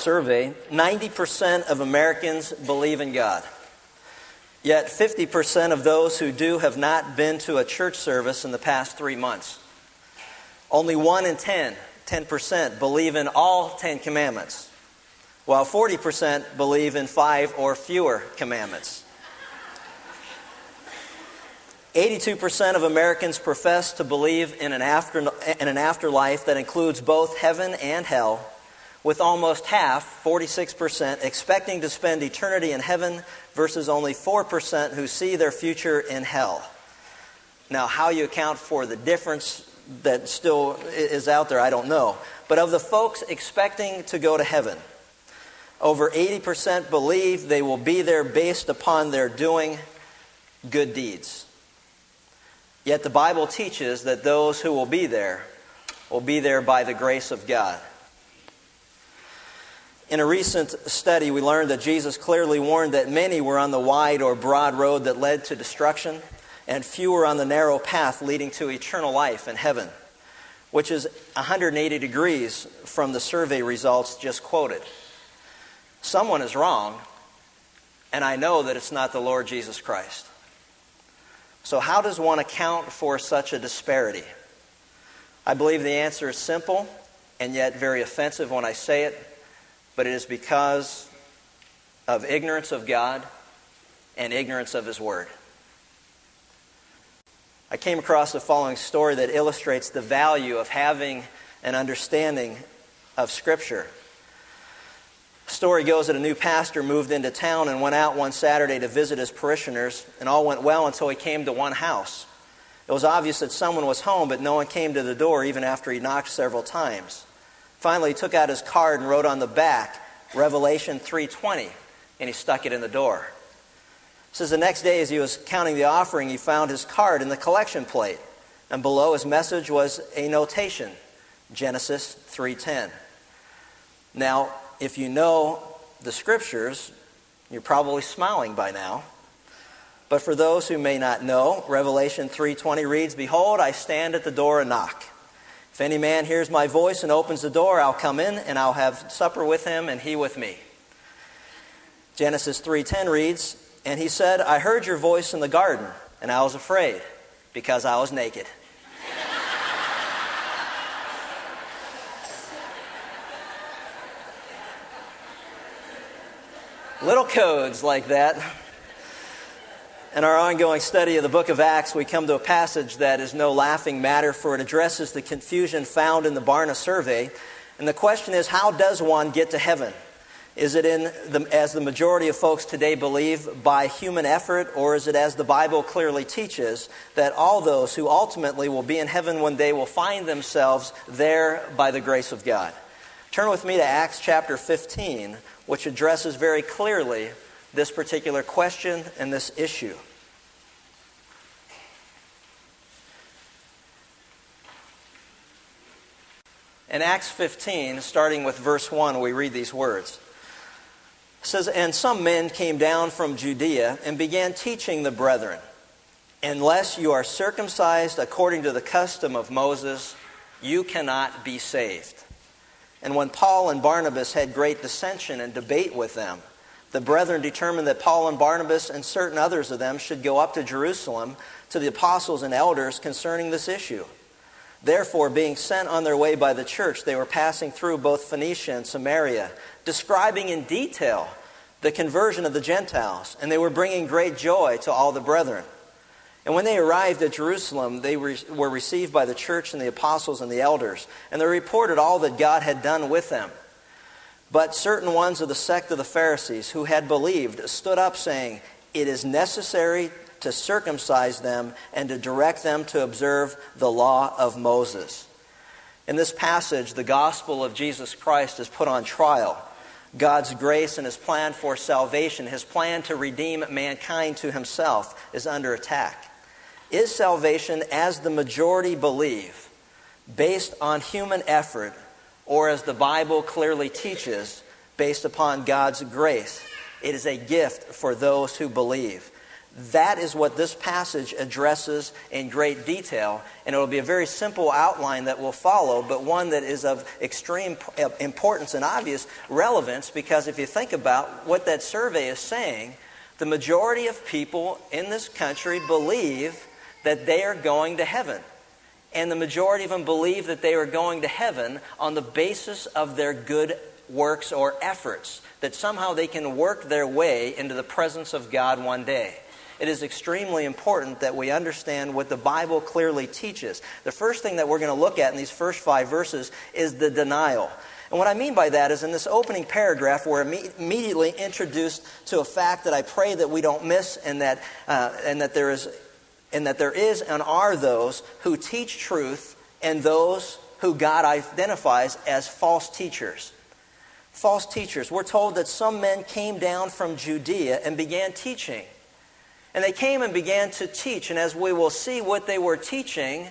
survey, 90% of Americans believe in God. Yet 50% of those who do have not been to a church service in the past three months. Only 1 in 10, 10%, believe in all 10 commandments, while 40% believe in five or fewer commandments. 82% of Americans profess to believe in an, after, in an afterlife that includes both heaven and hell, with almost half, 46%, expecting to spend eternity in heaven versus only 4% who see their future in hell. Now, how you account for the difference that still is out there, I don't know. But of the folks expecting to go to heaven, over 80% believe they will be there based upon their doing good deeds. Yet the Bible teaches that those who will be there will be there by the grace of God. In a recent study, we learned that Jesus clearly warned that many were on the wide or broad road that led to destruction, and few were on the narrow path leading to eternal life in heaven, which is 180 degrees from the survey results just quoted. Someone is wrong, and I know that it's not the Lord Jesus Christ. So, how does one account for such a disparity? I believe the answer is simple and yet very offensive when I say it, but it is because of ignorance of God and ignorance of His Word. I came across the following story that illustrates the value of having an understanding of Scripture The story goes that a new pastor moved into town and went out one Saturday to visit his parishioners, and all went well until he came to one house. It was obvious that someone was home, but no one came to the door even after he knocked several times. Finally, he took out his card and wrote on the back, Revelation 3:20, and he stuck it in the door. It says the next day as he was counting the offering, he found his card in the collection plate, and below his message was a notation, Genesis 3:10. Now, if you know the scriptures, you're probably smiling by now. But for those who may not know, Revelation 3:20 reads, "Behold, I stand at the door and knock. If any man hears my voice and opens the door, I'll come in and I'll have supper with him and he with me." Genesis 3:10 reads, "And he said, I heard your voice in the garden, and I was afraid, because I was naked." Little codes like that. In our ongoing study of the book of Acts, we come to a passage that is no laughing matter, for it addresses the confusion found in the Barna survey. And the question is how does one get to heaven? Is it in the, as the majority of folks today believe, by human effort, or is it as the Bible clearly teaches, that all those who ultimately will be in heaven one day will find themselves there by the grace of God? Turn with me to Acts chapter 15, which addresses very clearly this particular question and this issue. In Acts 15, starting with verse 1, we read these words. It says, And some men came down from Judea and began teaching the brethren, Unless you are circumcised according to the custom of Moses, you cannot be saved. And when Paul and Barnabas had great dissension and debate with them, the brethren determined that Paul and Barnabas and certain others of them should go up to Jerusalem to the apostles and elders concerning this issue. Therefore, being sent on their way by the church, they were passing through both Phoenicia and Samaria, describing in detail the conversion of the Gentiles, and they were bringing great joy to all the brethren. And when they arrived at Jerusalem, they were received by the church and the apostles and the elders, and they reported all that God had done with them. But certain ones of the sect of the Pharisees who had believed stood up, saying, It is necessary to circumcise them and to direct them to observe the law of Moses. In this passage, the gospel of Jesus Christ is put on trial. God's grace and his plan for salvation, his plan to redeem mankind to himself, is under attack. Is salvation, as the majority believe, based on human effort, or as the Bible clearly teaches, based upon God's grace? It is a gift for those who believe. That is what this passage addresses in great detail, and it will be a very simple outline that will follow, but one that is of extreme uh, importance and obvious relevance because if you think about what that survey is saying, the majority of people in this country believe that they are going to heaven. And the majority of them believe that they are going to heaven on the basis of their good works or efforts, that somehow they can work their way into the presence of God one day. It is extremely important that we understand what the Bible clearly teaches. The first thing that we're going to look at in these first five verses is the denial. And what I mean by that is in this opening paragraph, we're immediately introduced to a fact that I pray that we don't miss, and that, uh, and that there is and that there is and are those who teach truth and those who God identifies as false teachers. False teachers. We're told that some men came down from Judea and began teaching. And they came and began to teach, and as we will see, what they were teaching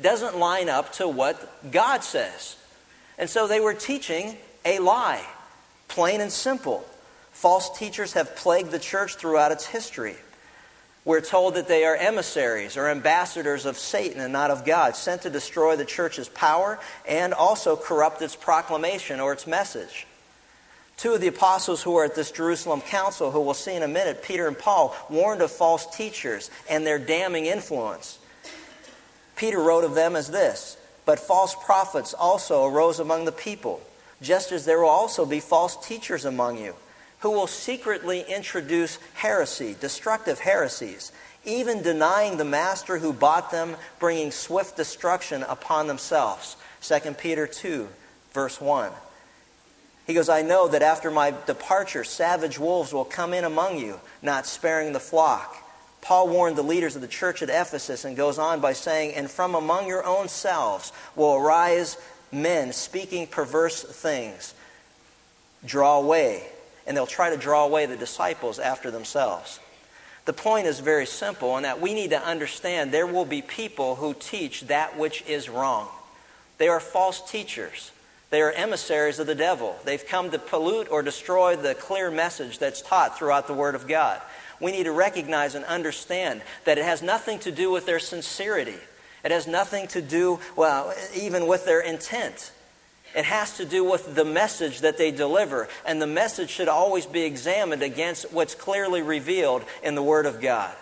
doesn't line up to what God says. And so they were teaching a lie, plain and simple. False teachers have plagued the church throughout its history. We're told that they are emissaries or ambassadors of Satan and not of God, sent to destroy the church's power and also corrupt its proclamation or its message. Two of the apostles who were at this Jerusalem council, who we'll see in a minute, Peter and Paul, warned of false teachers and their damning influence. Peter wrote of them as this But false prophets also arose among the people, just as there will also be false teachers among you who will secretly introduce heresy, destructive heresies, even denying the master who bought them, bringing swift destruction upon themselves. 2 Peter 2, verse 1. He goes, I know that after my departure, savage wolves will come in among you, not sparing the flock. Paul warned the leaders of the church at Ephesus and goes on by saying, And from among your own selves will arise men speaking perverse things. Draw away and they'll try to draw away the disciples after themselves. The point is very simple in that we need to understand there will be people who teach that which is wrong. They are false teachers. They are emissaries of the devil. They've come to pollute or destroy the clear message that's taught throughout the Word of God. We need to recognize and understand that it has nothing to do with their sincerity. It has nothing to do, well, even with their intent. It has to do with the message that they deliver, and the message should always be examined against what's clearly revealed in the Word of God.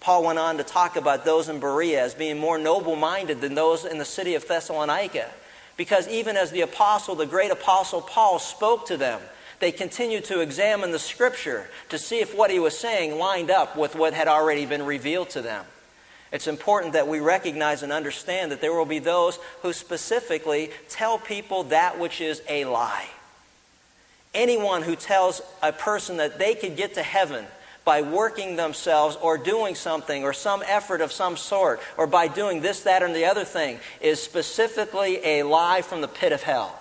Paul went on to talk about those in Berea as being more noble minded than those in the city of Thessalonica. Because even as the apostle, the great apostle Paul, spoke to them, they continued to examine the scripture to see if what he was saying lined up with what had already been revealed to them. It's important that we recognize and understand that there will be those who specifically tell people that which is a lie. Anyone who tells a person that they could get to heaven by working themselves or doing something or some effort of some sort or by doing this, that, or the other thing is specifically a lie from the pit of hell.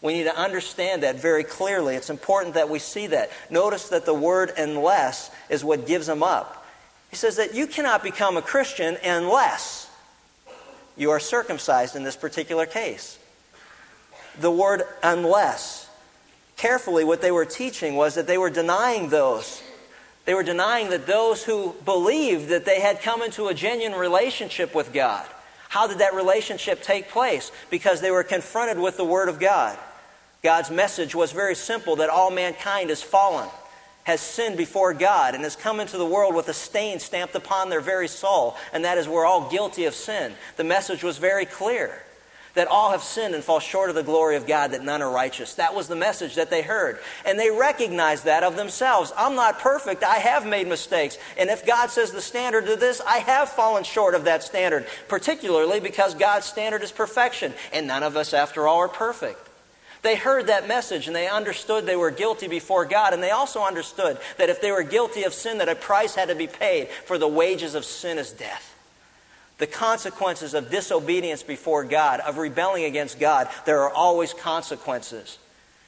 We need to understand that very clearly. It's important that we see that. Notice that the word unless is what gives them up. He says that you cannot become a Christian unless you are circumcised in this particular case. The word unless, carefully, what they were teaching was that they were denying those. They were denying that those who believed that they had come into a genuine relationship with God. How did that relationship take place? Because they were confronted with the Word of God. God's message was very simple that all mankind is fallen has sinned before God and has come into the world with a stain stamped upon their very soul, and that is we're all guilty of sin. The message was very clear that all have sinned and fall short of the glory of God, that none are righteous. That was the message that they heard. And they recognized that of themselves. I'm not perfect. I have made mistakes. And if God says the standard to this, I have fallen short of that standard, particularly because God's standard is perfection. And none of us, after all, are perfect. They heard that message and they understood they were guilty before God. And they also understood that if they were guilty of sin, that a price had to be paid, for the wages of sin is death. The consequences of disobedience before God, of rebelling against God, there are always consequences.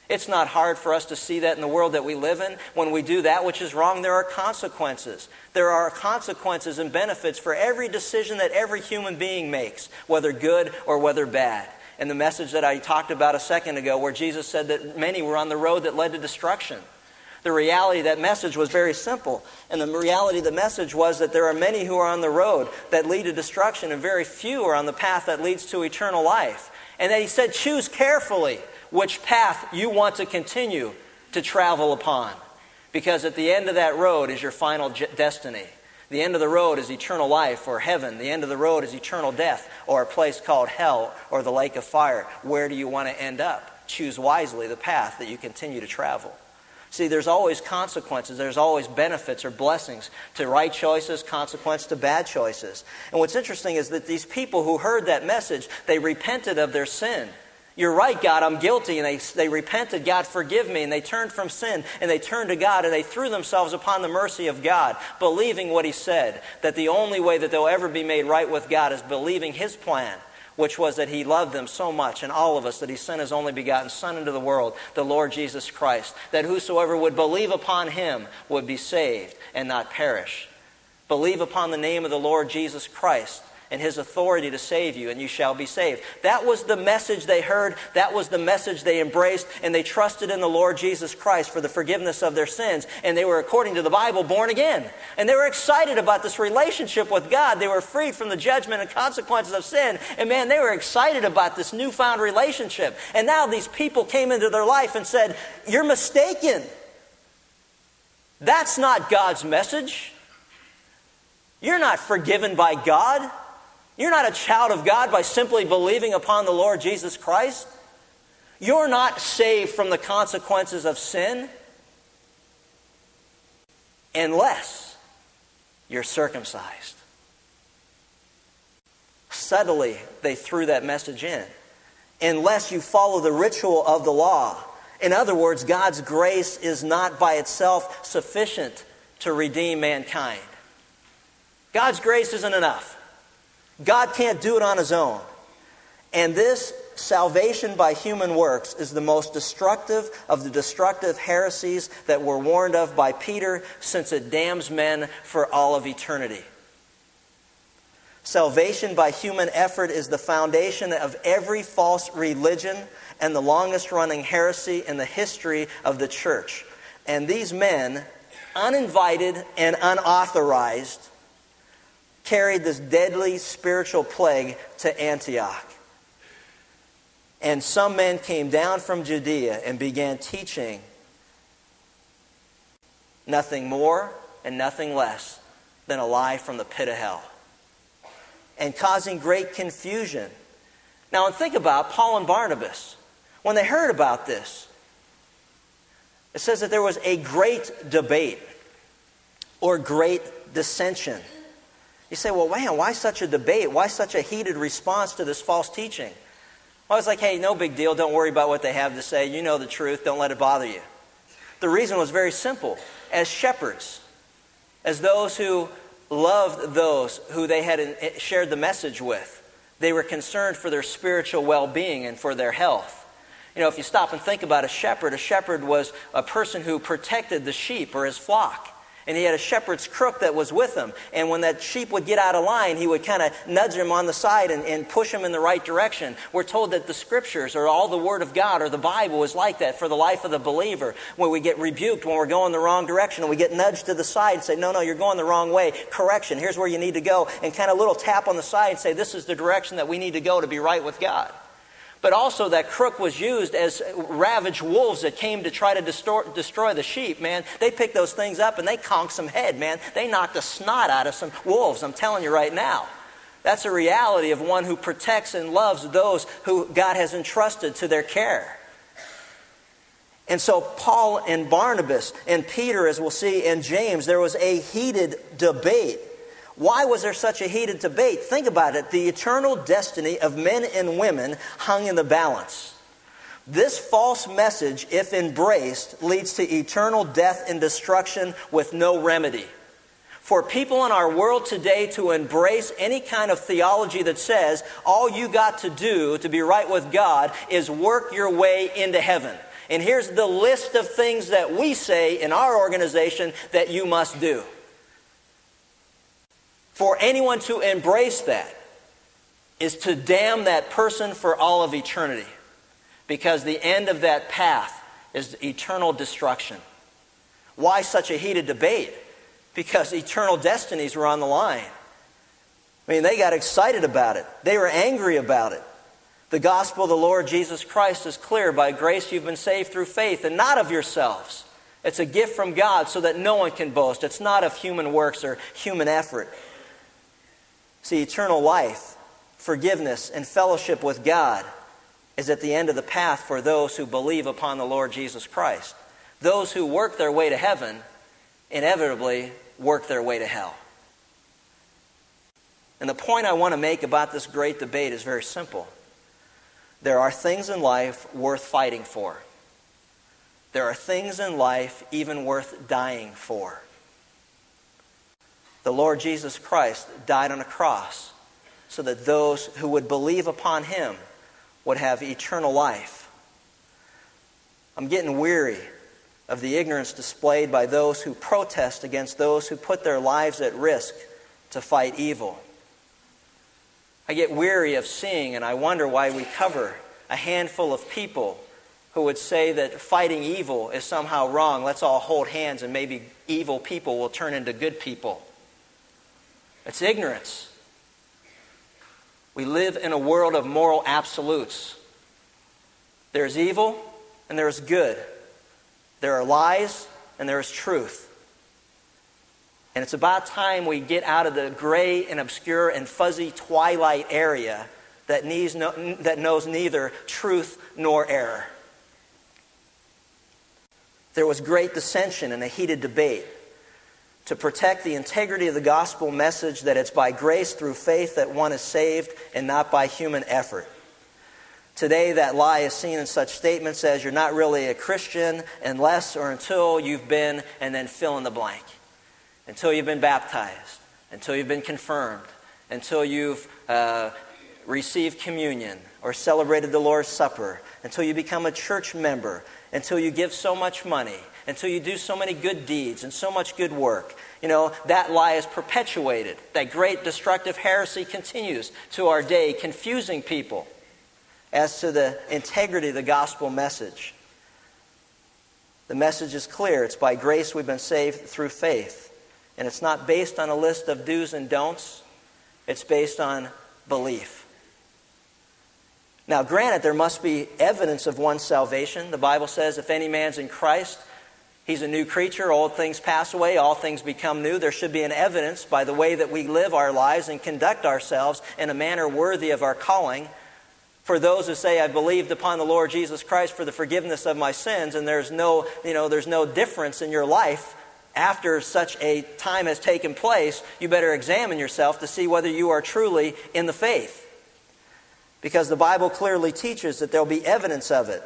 It's not hard for us to see that in the world that we live in. When we do that which is wrong, there are consequences. There are consequences and benefits for every decision that every human being makes, whether good or whether bad and the message that I talked about a second ago, where Jesus said that many were on the road that led to destruction. The reality of that message was very simple. And the reality of the message was that there are many who are on the road that lead to destruction, and very few are on the path that leads to eternal life. And that he said, choose carefully which path you want to continue to travel upon. Because at the end of that road is your final destiny. The end of the road is eternal life or heaven. The end of the road is eternal death or a place called hell or the lake of fire. Where do you want to end up? Choose wisely the path that you continue to travel. See, there's always consequences. There's always benefits or blessings to right choices, consequence to bad choices. And what's interesting is that these people who heard that message, they repented of their sin. You're right, God, I'm guilty. And they, they repented, God, forgive me. And they turned from sin and they turned to God and they threw themselves upon the mercy of God, believing what He said, that the only way that they'll ever be made right with God is believing His plan which was that he loved them so much, and all of us, that he sent his only begotten Son into the world, the Lord Jesus Christ, that whosoever would believe upon him would be saved and not perish. Believe upon the name of the Lord Jesus Christ and his authority to save you, and you shall be saved. That was the message they heard. That was the message they embraced, and they trusted in the Lord Jesus Christ for the forgiveness of their sins. And they were, according to the Bible, born again. And they were excited about this relationship with God. They were freed from the judgment and consequences of sin. And man, they were excited about this newfound relationship. And now these people came into their life and said, You're mistaken. That's not God's message. You're not forgiven by God. You're not a child of God by simply believing upon the Lord Jesus Christ. You're not saved from the consequences of sin unless you're circumcised. Subtly, they threw that message in. Unless you follow the ritual of the law. In other words, God's grace is not by itself sufficient to redeem mankind. God's grace isn't enough. God can't do it on his own. And this salvation by human works is the most destructive of the destructive heresies that were warned of by Peter since it damns men for all of eternity. Salvation by human effort is the foundation of every false religion and the longest running heresy in the history of the church. And these men, uninvited and unauthorized, carried this deadly spiritual plague to Antioch. And some men came down from Judea and began teaching nothing more and nothing less than a lie from the pit of hell and causing great confusion. Now, and think about Paul and Barnabas. When they heard about this, it says that there was a great debate or great dissension. You say, well, man, why such a debate? Why such a heated response to this false teaching? Well, was like, hey, no big deal. Don't worry about what they have to say. You know the truth. Don't let it bother you. The reason was very simple. As shepherds, as those who loved those who they had eh, shared the message with, they were concerned for their spiritual well being and for their health. You know, if you stop and think about a shepherd, a shepherd was a person who protected the sheep or his flock and he had a shepherd's crook that was with him. And when that sheep would get out of line, he would kind of nudge him on the side and, and, push him in the right direction. We're told that the scriptures or all the Word of God or the Bible is like that for the life of the believer. When we get rebuked when we're going the wrong direction and we get nudged to the side and say, no, no, you're going the wrong way. Correction. Here's where you need to go. And kind of little tap on the side and say, this is the direction that we need to go to be right with God. But also, that crook was used as ravaged wolves that came to try to destroy, destroy the sheep, man. They picked those things up and they conked some head, man. They knocked the snot out of some wolves, I'm telling you right now. That's a reality of one who protects and loves those who God has entrusted to their care. And so, Paul and Barnabas and Peter, as we'll see, and James, there was a heated debate why was there such a heated debate? Think about it. The eternal destiny of men and women hung in the balance. This false message, if embraced, leads to eternal death and destruction with no remedy. For people in our world today to embrace any kind of theology that says all you got to do to be right with God is work your way into heaven. And here's the list of things that we say in our organization that you must do. For anyone to embrace that is to damn that person for all of eternity. Because the end of that path is eternal destruction. Why such a heated debate? Because eternal destinies were on the line. I mean, they got excited about it, they were angry about it. The gospel of the Lord Jesus Christ is clear. By grace you've been saved through faith, and not of yourselves. It's a gift from God so that no one can boast. It's not of human works or human effort. See, eternal life, forgiveness, and fellowship with God is at the end of the path for those who believe upon the Lord Jesus Christ. Those who work their way to heaven inevitably work their way to hell. And the point I want to make about this great debate is very simple. There are things in life worth fighting for. There are things in life even worth dying for. The Lord Jesus Christ died on a cross so that those who would believe upon him would have eternal life. I'm getting weary of the ignorance displayed by those who protest against those who put their lives at risk to fight evil. I get weary of seeing, and I wonder why we cover a handful of people who would say that fighting evil is somehow wrong. Let's all hold hands and maybe evil people will turn into good people. It's ignorance. We live in a world of moral absolutes. There's evil and there's good. There are lies and there is truth. And it's about time we get out of the gray and obscure and fuzzy twilight area that, no, that knows neither truth nor error. There was great dissension and a heated debate to protect the integrity of the gospel message that it's by grace through faith that one is saved and not by human effort. Today, that lie is seen in such statements as you're not really a Christian unless or until you've been, and then fill in the blank. Until you've been baptized, until you've been confirmed, until you've uh, received communion or celebrated the Lord's Supper, until you become a church member, until you give so much money, until you do so many good deeds and so much good work. You know, that lie is perpetuated. That great destructive heresy continues to our day, confusing people as to the integrity of the gospel message. The message is clear. It's by grace we've been saved through faith. And it's not based on a list of do's and don'ts, it's based on belief. Now, granted, there must be evidence of one's salvation. The Bible says, if any man's in Christ, he's a new creature. Old things pass away, all things become new. There should be an evidence by the way that we live our lives and conduct ourselves in a manner worthy of our calling. For those who say, I believed upon the Lord Jesus Christ for the forgiveness of my sins, and there's no, you know, there's no difference in your life after such a time has taken place, you better examine yourself to see whether you are truly in the faith because the Bible clearly teaches that there'll be evidence of it.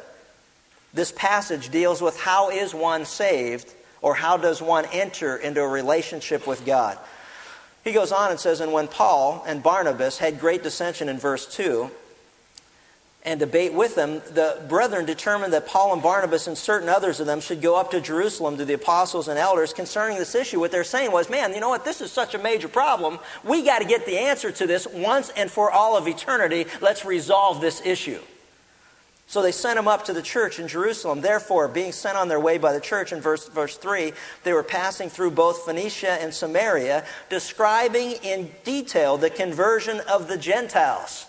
This passage deals with how is one saved or how does one enter into a relationship with God. He goes on and says, And when Paul and Barnabas had great dissension in verse 2, and debate with them, the brethren determined that Paul and Barnabas and certain others of them should go up to Jerusalem to the apostles and elders concerning this issue. What they're saying was, man, you know what? This is such a major problem. We got to get the answer to this once and for all of eternity. Let's resolve this issue. So they sent them up to the church in Jerusalem. Therefore, being sent on their way by the church in verse, verse 3, they were passing through both Phoenicia and Samaria, describing in detail the conversion of the Gentiles.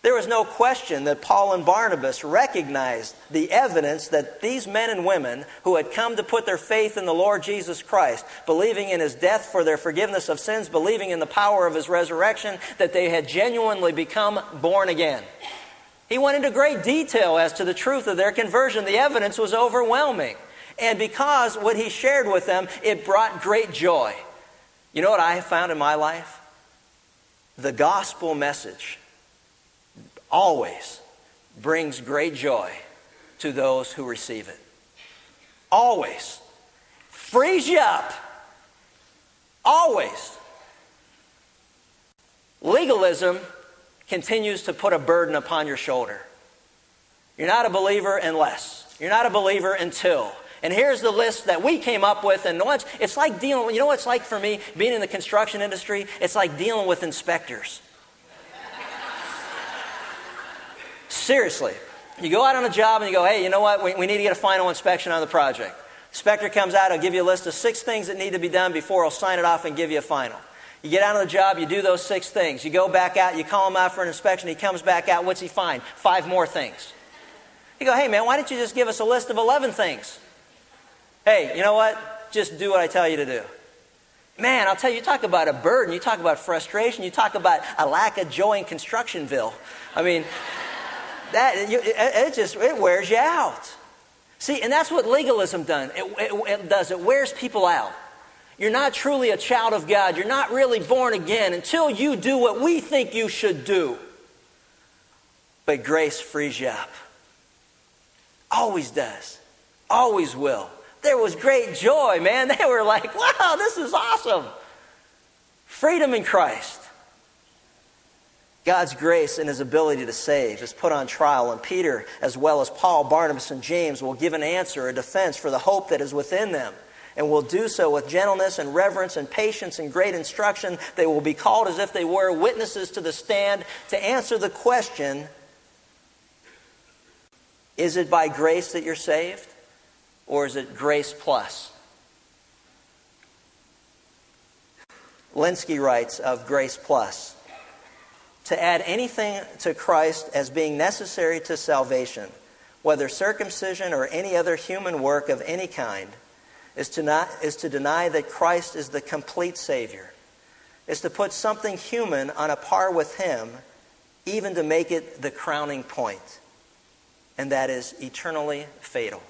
There was no question that Paul and Barnabas recognized the evidence that these men and women who had come to put their faith in the Lord Jesus Christ, believing in his death for their forgiveness of sins, believing in the power of his resurrection, that they had genuinely become born again. He went into great detail as to the truth of their conversion. The evidence was overwhelming. And because what he shared with them, it brought great joy. You know what I have found in my life? The gospel message always brings great joy to those who receive it. Always. Frees you up. Always. Legalism continues to put a burden upon your shoulder. You're not a believer unless. You're not a believer until. And here's the list that we came up with. And once, it's like dealing, you know what it's like for me being in the construction industry? It's like dealing with inspectors. Seriously. You go out on a job and you go, hey, you know what? We, we need to get a final inspection on the project. Inspector comes out, he'll give you a list of six things that need to be done before he'll sign it off and give you a final. You get out of the job, you do those six things. You go back out, you call him out for an inspection, he comes back out, what's he find? Five more things. You go, hey man, why don't you just give us a list of 11 things? Hey, you know what? Just do what I tell you to do. Man, I'll tell you, you talk about a burden, you talk about frustration, you talk about a lack of joy in Constructionville. I mean, that it, it just it wears you out. See, and that's what legalism does. It, it, it does. It wears people out. You're not truly a child of God. You're not really born again until you do what we think you should do. But grace frees you up. Always does. Always will there was great joy, man. They were like, wow, this is awesome. Freedom in Christ. God's grace and his ability to save is put on trial, and Peter, as well as Paul, Barnabas, and James, will give an answer, a defense for the hope that is within them, and will do so with gentleness and reverence and patience and great instruction. They will be called as if they were witnesses to the stand to answer the question Is it by grace that you're saved? or is it grace plus? Lenski writes of grace plus to add anything to Christ as being necessary to salvation, whether circumcision or any other human work of any kind, is to, not, is to deny that Christ is the complete Savior, is to put something human on a par with Him, even to make it the crowning point, and that is eternally fatal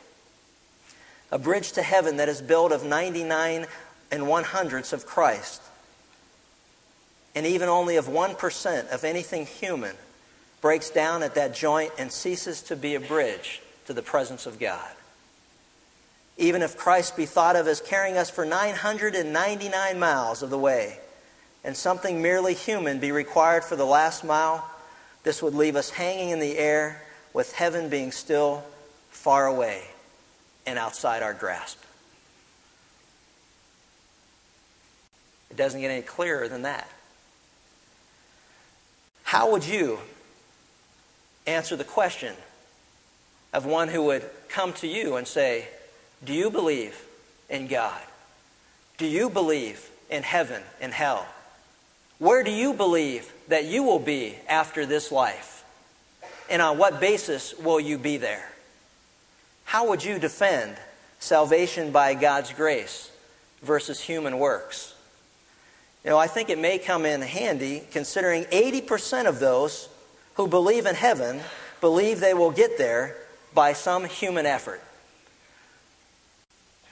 a bridge to heaven that is built of 99 and one hundredths of Christ, and even only of 1% of anything human, breaks down at that joint and ceases to be a bridge to the presence of God. Even if Christ be thought of as carrying us for 999 miles of the way, and something merely human be required for the last mile, this would leave us hanging in the air with heaven being still far away and outside our grasp. It doesn't get any clearer than that. How would you answer the question of one who would come to you and say, Do you believe in God? Do you believe in heaven and hell? Where do you believe that you will be after this life? And on what basis will you be there? How would you defend salvation by God's grace versus human works? You know, I think it may come in handy considering 80% of those who believe in heaven believe they will get there by some human effort.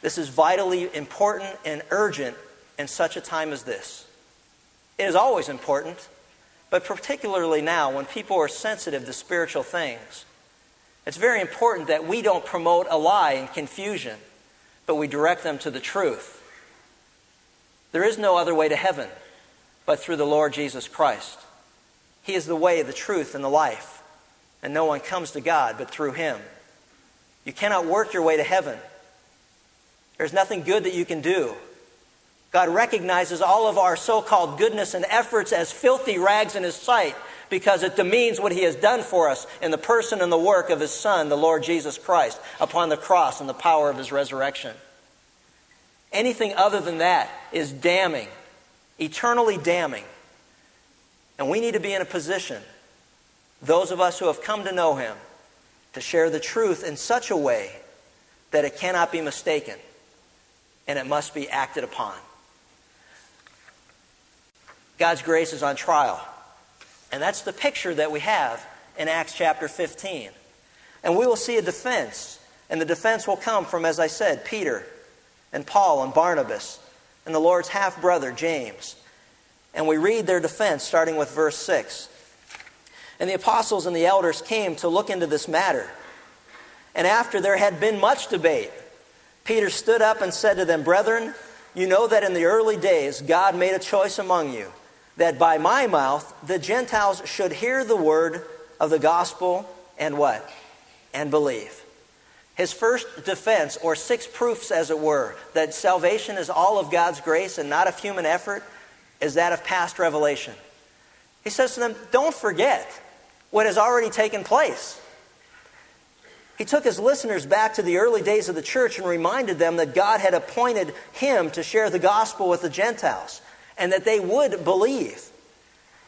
This is vitally important and urgent in such a time as this. It is always important, but particularly now when people are sensitive to spiritual things. It's very important that we don't promote a lie and confusion, but we direct them to the truth. There is no other way to heaven but through the Lord Jesus Christ. He is the way, the truth, and the life, and no one comes to God but through Him. You cannot work your way to heaven. There's nothing good that you can do. God recognizes all of our so called goodness and efforts as filthy rags in His sight because it demeans what he has done for us in the person and the work of his Son, the Lord Jesus Christ, upon the cross and the power of his resurrection. Anything other than that is damning, eternally damning. And we need to be in a position, those of us who have come to know him, to share the truth in such a way that it cannot be mistaken and it must be acted upon. God's grace is on trial. And that's the picture that we have in Acts chapter 15. And we will see a defense. And the defense will come from, as I said, Peter and Paul and Barnabas and the Lord's half brother, James. And we read their defense starting with verse 6. And the apostles and the elders came to look into this matter. And after there had been much debate, Peter stood up and said to them, Brethren, you know that in the early days God made a choice among you that by my mouth the Gentiles should hear the word of the gospel and what? And believe. His first defense, or six proofs as it were, that salvation is all of God's grace and not of human effort, is that of past revelation. He says to them, Don't forget what has already taken place. He took his listeners back to the early days of the church and reminded them that God had appointed him to share the gospel with the Gentiles and that they would believe.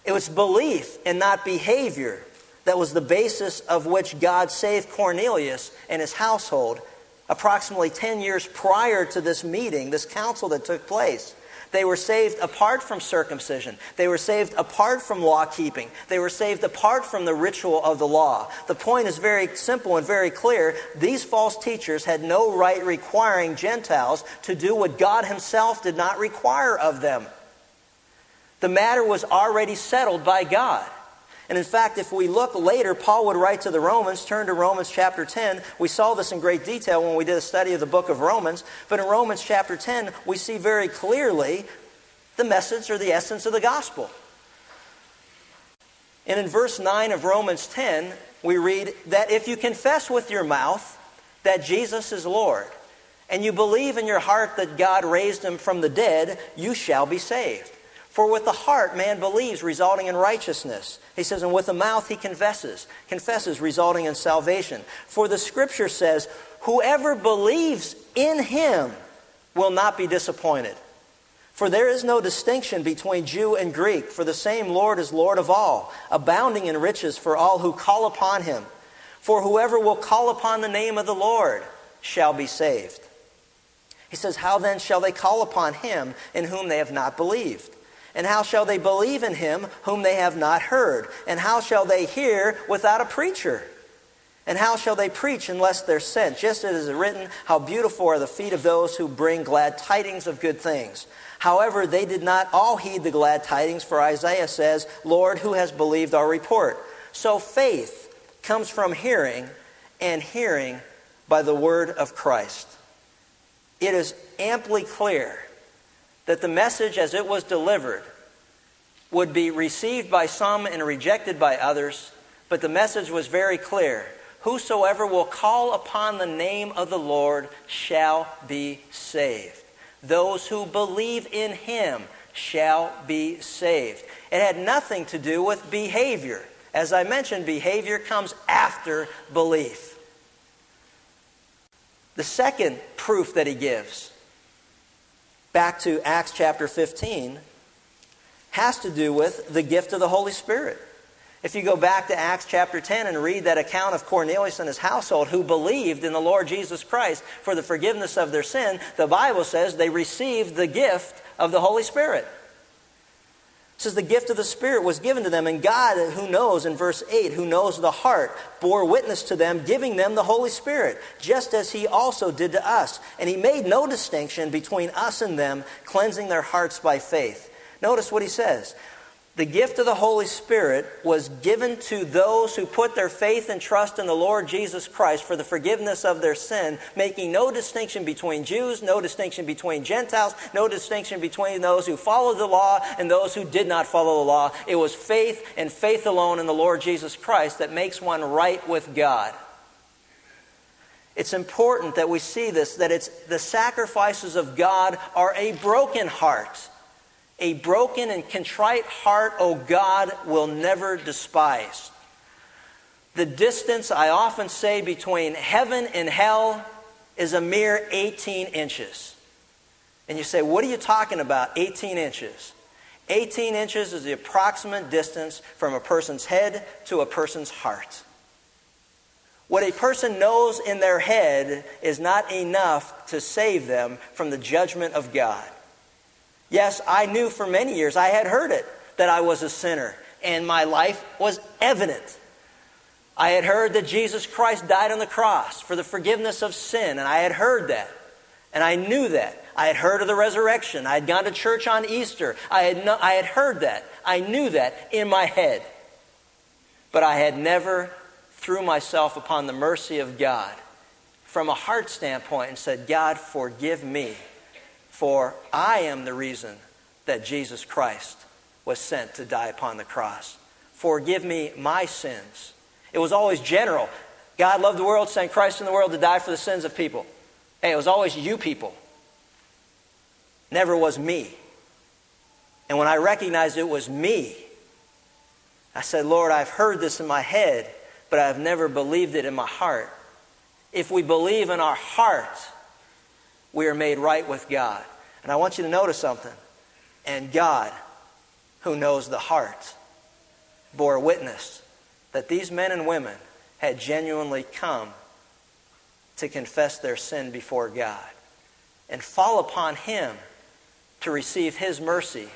It was belief and not behavior that was the basis of which God saved Cornelius and his household approximately 10 years prior to this meeting, this council that took place. They were saved apart from circumcision. They were saved apart from law keeping. They were saved apart from the ritual of the law. The point is very simple and very clear. These false teachers had no right requiring Gentiles to do what God Himself did not require of them. The matter was already settled by God. And in fact, if we look later, Paul would write to the Romans, turn to Romans chapter 10. We saw this in great detail when we did a study of the book of Romans. But in Romans chapter 10, we see very clearly the message or the essence of the gospel. And in verse 9 of Romans 10, we read that if you confess with your mouth that Jesus is Lord, and you believe in your heart that God raised him from the dead, you shall be saved. For with the heart man believes, resulting in righteousness. He says, and with the mouth he confesses, confesses, resulting in salvation. For the scripture says, whoever believes in him will not be disappointed. For there is no distinction between Jew and Greek, for the same Lord is Lord of all, abounding in riches for all who call upon him. For whoever will call upon the name of the Lord shall be saved. He says, How then shall they call upon him in whom they have not believed? And how shall they believe in him whom they have not heard? And how shall they hear without a preacher? And how shall they preach unless they're sent? Just as it is written, How beautiful are the feet of those who bring glad tidings of good things. However, they did not all heed the glad tidings, for Isaiah says, Lord, who has believed our report? So faith comes from hearing, and hearing by the word of Christ. It is amply clear that the message as it was delivered would be received by some and rejected by others, but the message was very clear. Whosoever will call upon the name of the Lord shall be saved. Those who believe in him shall be saved. It had nothing to do with behavior. As I mentioned, behavior comes after belief. The second proof that he gives back to Acts chapter 15 has to do with the gift of the Holy Spirit. If you go back to Acts chapter 10 and read that account of Cornelius and his household who believed in the Lord Jesus Christ for the forgiveness of their sin, the Bible says they received the gift of the Holy Spirit says the gift of the Spirit was given to them, and God, who knows, in verse 8, who knows the heart, bore witness to them, giving them the Holy Spirit, just as He also did to us. And He made no distinction between us and them, cleansing their hearts by faith. Notice what He says the gift of the Holy Spirit was given to those who put their faith and trust in the Lord Jesus Christ for the forgiveness of their sin, making no distinction between Jews, no distinction between Gentiles, no distinction between those who followed the law and those who did not follow the law. It was faith and faith alone in the Lord Jesus Christ that makes one right with God. It's important that we see this, that it's the sacrifices of God are a broken heart a broken and contrite heart, O God, will never despise. The distance, I often say, between heaven and hell is a mere 18 inches. And you say, What are you talking about? 18 inches. 18 inches is the approximate distance from a person's head to a person's heart. What a person knows in their head is not enough to save them from the judgment of God. Yes, I knew for many years, I had heard it, that I was a sinner, and my life was evident. I had heard that Jesus Christ died on the cross for the forgiveness of sin, and I had heard that. And I knew that. I had heard of the resurrection. I had gone to church on Easter. I had, no, I had heard that. I knew that in my head. But I had never threw myself upon the mercy of God from a heart standpoint and said, God, forgive me for I am the reason that Jesus Christ was sent to die upon the cross. Forgive me my sins. It was always general. God loved the world, sent Christ in the world to die for the sins of people. Hey, it was always you people. Never was me. And when I recognized it was me, I said, Lord, I've heard this in my head, but I've never believed it in my heart. If we believe in our heart, we are made right with God. And I want you to notice something. And God, who knows the heart, bore witness that these men and women had genuinely come to confess their sin before God and fall upon Him to receive His mercy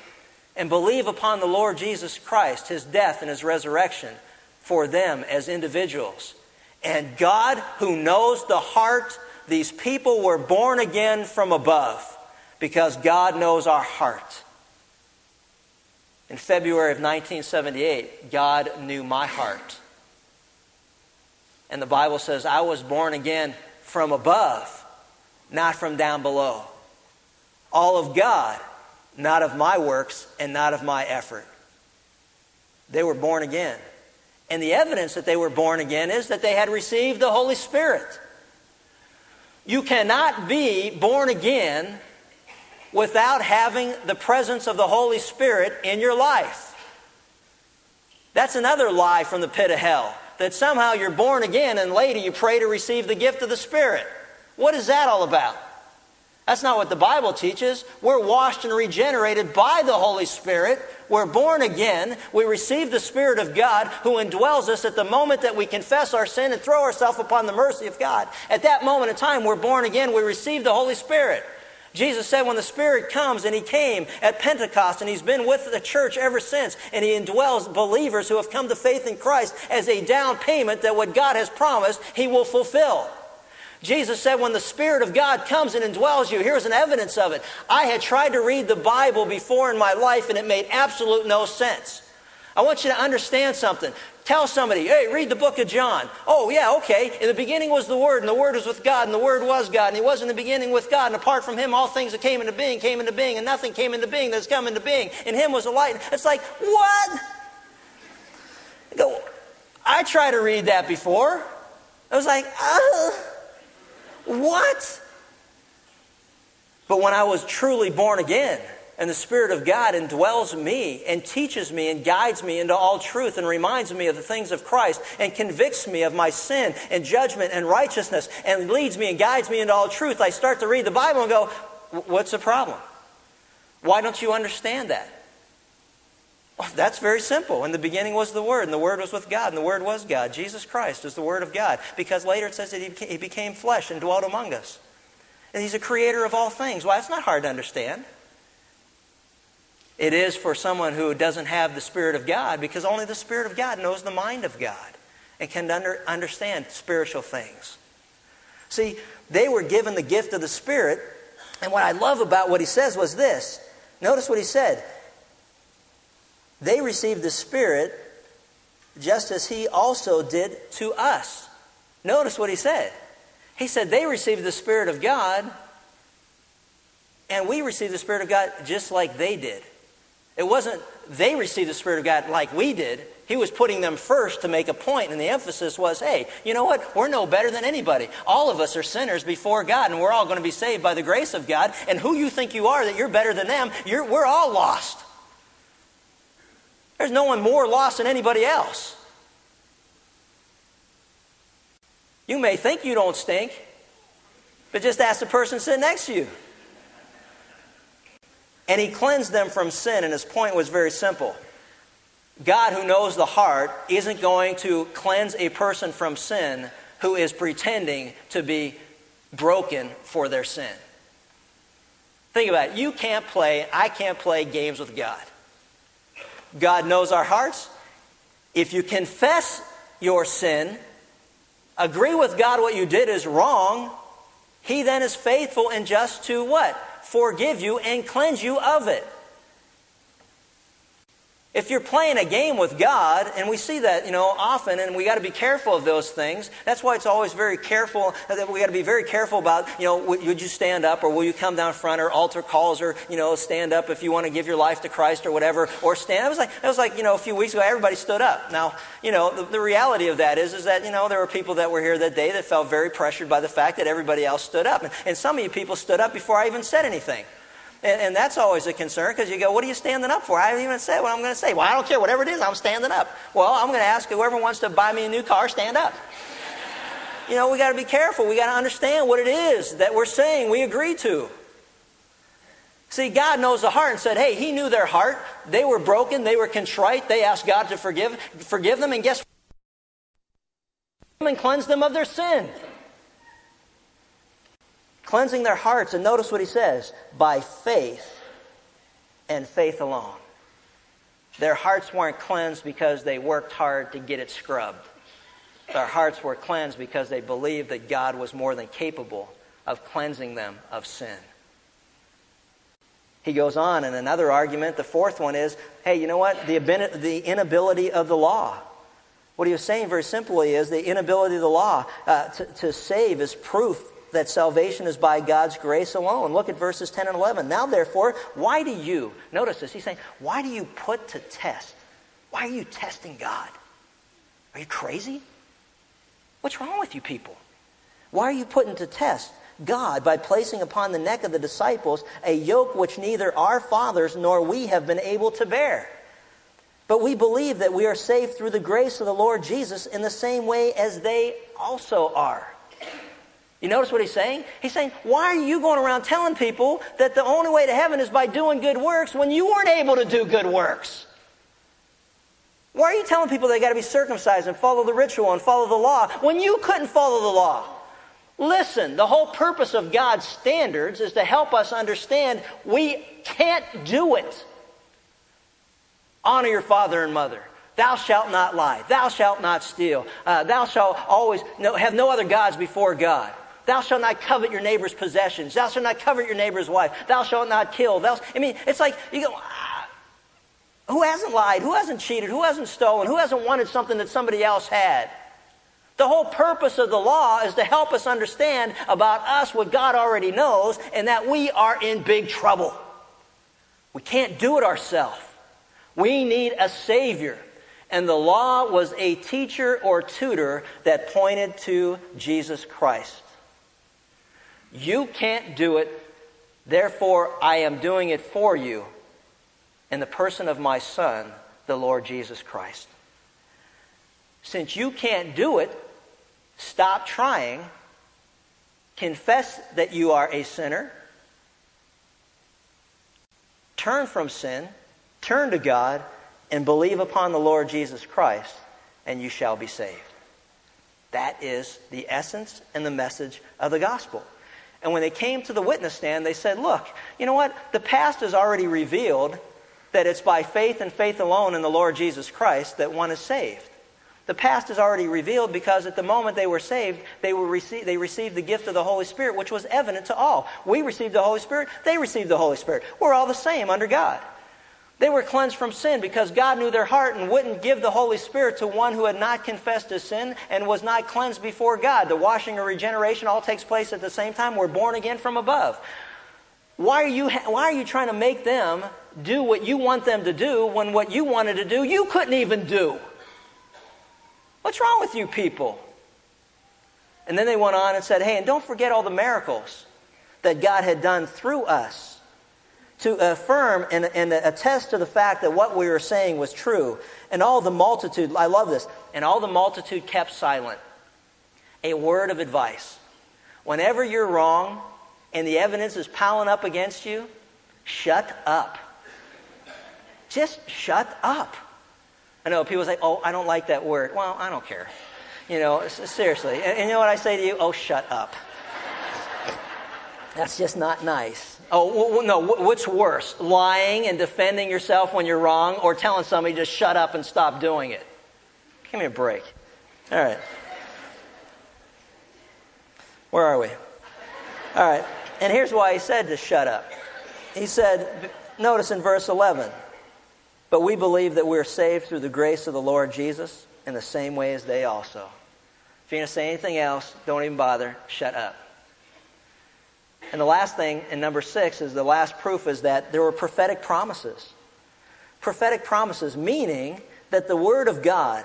and believe upon the Lord Jesus Christ, His death and His resurrection for them as individuals. And God, who knows the heart, these people were born again from above because God knows our heart. In February of 1978, God knew my heart. And the Bible says, I was born again from above, not from down below. All of God, not of my works and not of my effort. They were born again. And the evidence that they were born again is that they had received the Holy Spirit. You cannot be born again without having the presence of the Holy Spirit in your life. That's another lie from the pit of hell that somehow you're born again and later you pray to receive the gift of the Spirit. What is that all about? That's not what the Bible teaches. We're washed and regenerated by the Holy Spirit. We're born again. We receive the Spirit of God who indwells us at the moment that we confess our sin and throw ourselves upon the mercy of God. At that moment in time, we're born again. We receive the Holy Spirit. Jesus said when the Spirit comes, and He came at Pentecost, and He's been with the church ever since, and He indwells believers who have come to faith in Christ as a down payment that what God has promised, He will fulfill. Jesus said, when the Spirit of God comes and indwells you, here's an evidence of it. I had tried to read the Bible before in my life, and it made absolute no sense. I want you to understand something. Tell somebody, hey, read the book of John. Oh, yeah, okay. In the beginning was the Word, and the Word was with God, and the Word was God, and He was in the beginning with God, and apart from Him, all things that came into being came into being, and nothing came into being that's come into being. In Him was the light. It's like, what? I go, I tried to read that before. I was like, uh, what? But when I was truly born again, and the Spirit of God indwells me and teaches me and guides me into all truth and reminds me of the things of Christ and convicts me of my sin and judgment and righteousness and leads me and guides me into all truth. I start to read the Bible and go, What's the problem? Why don't you understand that? Well, that's very simple. In the beginning was the Word, and the Word was with God, and the Word was God. Jesus Christ is the Word of God. Because later it says that He became flesh and dwelt among us. And He's a creator of all things. Well, that's not hard to understand it is for someone who doesn't have the Spirit of God because only the Spirit of God knows the mind of God and can under, understand spiritual things. See, they were given the gift of the Spirit, and what I love about what he says was this. Notice what he said. They received the Spirit just as he also did to us. Notice what he said. He said they received the Spirit of God, and we received the Spirit of God just like they did. It wasn't they received the Spirit of God like we did. He was putting them first to make a point, and the emphasis was, hey, you know what? We're no better than anybody. All of us are sinners before God, and we're all going to be saved by the grace of God. And who you think you are that you're better than them, we're all lost. There's no one more lost than anybody else. You may think you don't stink, but just ask the person sitting next to you. And he cleansed them from sin, and his point was very simple. God, who knows the heart, isn't going to cleanse a person from sin who is pretending to be broken for their sin. Think about it. You can't play, I can't play games with God. God knows our hearts. If you confess your sin, agree with God what you did is wrong, He then is faithful and just to what? Forgive you and cleanse you of it. If you're playing a game with God, and we see that, you know, often, and we got to be careful of those things. That's why it's always very careful. That we got to be very careful about, you know, would you stand up, or will you come down front, or altar calls, or you know, stand up if you want to give your life to Christ, or whatever, or stand. It was like it was like you know, a few weeks ago, everybody stood up. Now, you know, the, the reality of that is, is that you know, there were people that were here that day that felt very pressured by the fact that everybody else stood up, and, and some of you people stood up before I even said anything. And, and that's always a concern because you go, What are you standing up for? I haven't even said what I'm going to say. Well, I don't care. Whatever it is, I'm standing up. Well, I'm going to ask whoever wants to buy me a new car, stand up. you know, we got to be careful. We got to understand what it is that we're saying we agree to. See, God knows the heart and said, hey, He knew their heart. They were broken. They were contrite. They asked God to forgive, forgive them. And guess what? And cleanse them of their sin. Cleansing their hearts. And notice what He says by faith and faith alone. Their hearts weren't cleansed because they worked hard to get it scrubbed. Their hearts were cleansed because they believed that God was more than capable of cleansing them of sin. He goes on, in another argument, the fourth one is hey, you know what? The, the inability of the law. What he was saying very simply is the inability of the law uh, to, to save is proof that salvation is by God's grace alone. Look at verses 10 and 11. Now, therefore, why do you, notice this, he's saying, why do you put to test? Why are you testing God? Are you crazy? What's wrong with you people? Why are you putting to test God by placing upon the neck of the disciples a yoke which neither our fathers nor we have been able to bear? But we believe that we are saved through the grace of the Lord Jesus in the same way as they also are. You notice what he's saying? He's saying, why are you going around telling people that the only way to heaven is by doing good works when you weren't able to do good works? Why are you telling people they got to be circumcised and follow the ritual and follow the law when you couldn't follow the law? Listen, the whole purpose of God's standards is to help us understand we can't do it. Honor your father and mother. Thou shalt not lie. Thou shalt not steal. Uh, thou shalt always have no other gods before God. Thou shalt not covet your neighbor's possessions. Thou shalt not covet your neighbor's wife. Thou shalt not kill. Thou, I mean, it's like you go, ah, who hasn't lied? Who hasn't cheated? Who hasn't stolen? Who hasn't wanted something that somebody else had? The whole purpose of the law is to help us understand about us what God already knows and that we are in big trouble. We can't do it ourselves. We need a Savior. And the law was a teacher or tutor that pointed to Jesus Christ. You can't do it, therefore I am doing it for you in the person of my Son, the Lord Jesus Christ. Since you can't do it, stop trying, confess that you are a sinner, turn from sin, turn to God, and believe upon the Lord Jesus Christ, and you shall be saved. That is the essence and the message of the gospel. And when they came to the witness stand, they said, Look, you know what? The past has already revealed that it's by faith and faith alone in the Lord Jesus Christ that one is saved. The past is already revealed because at the moment they were saved, they, were rece- they received the gift of the Holy Spirit, which was evident to all. We received the Holy Spirit, they received the Holy Spirit. We're all the same under God. They were cleansed from sin because God knew their heart and wouldn't give the Holy Spirit to one who had not confessed his sin and was not cleansed before God. The washing or regeneration all takes place at the same time. We're born again from above. Why are you, why are you trying to make them do what you want them to do when what you wanted to do you couldn't even do? What's wrong with you people? And then they went on and said, hey, and don't forget all the miracles that God had done through us to affirm and, and attest to the fact that what we were saying was true. And all the multitude, I love this, and all the multitude kept silent. A word of advice. Whenever you're wrong and the evidence is piling up against you, shut up. Just shut up. I know people say, oh, I don't like that word. Well, I don't care. You know, seriously. And, and you know what I say to you? Oh, shut up. That's just not nice. Oh, no, what's worse? Lying and defending yourself when you're wrong or telling somebody just shut up and stop doing it? Give me a break. All right. Where are we? All right. And here's why he said to shut up. He said, notice in verse 11, but we believe that we're saved through the grace of the Lord Jesus in the same way as they also. If you're going to say anything else, don't even bother. Shut up. And the last thing in number six is the last proof is that there were prophetic promises. Prophetic promises, meaning that the Word of God,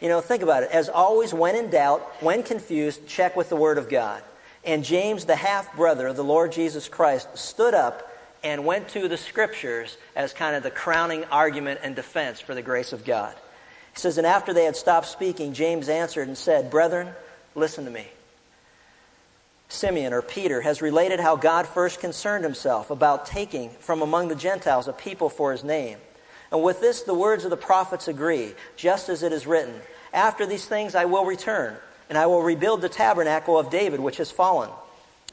you know, think about it. As always, when in doubt, when confused, check with the Word of God. And James, the half brother of the Lord Jesus Christ, stood up and went to the Scriptures as kind of the crowning argument and defense for the grace of God. He says, And after they had stopped speaking, James answered and said, Brethren, Listen to me. Simeon or Peter has related how God first concerned himself about taking from among the Gentiles a people for his name. And with this, the words of the prophets agree, just as it is written After these things I will return, and I will rebuild the tabernacle of David, which has fallen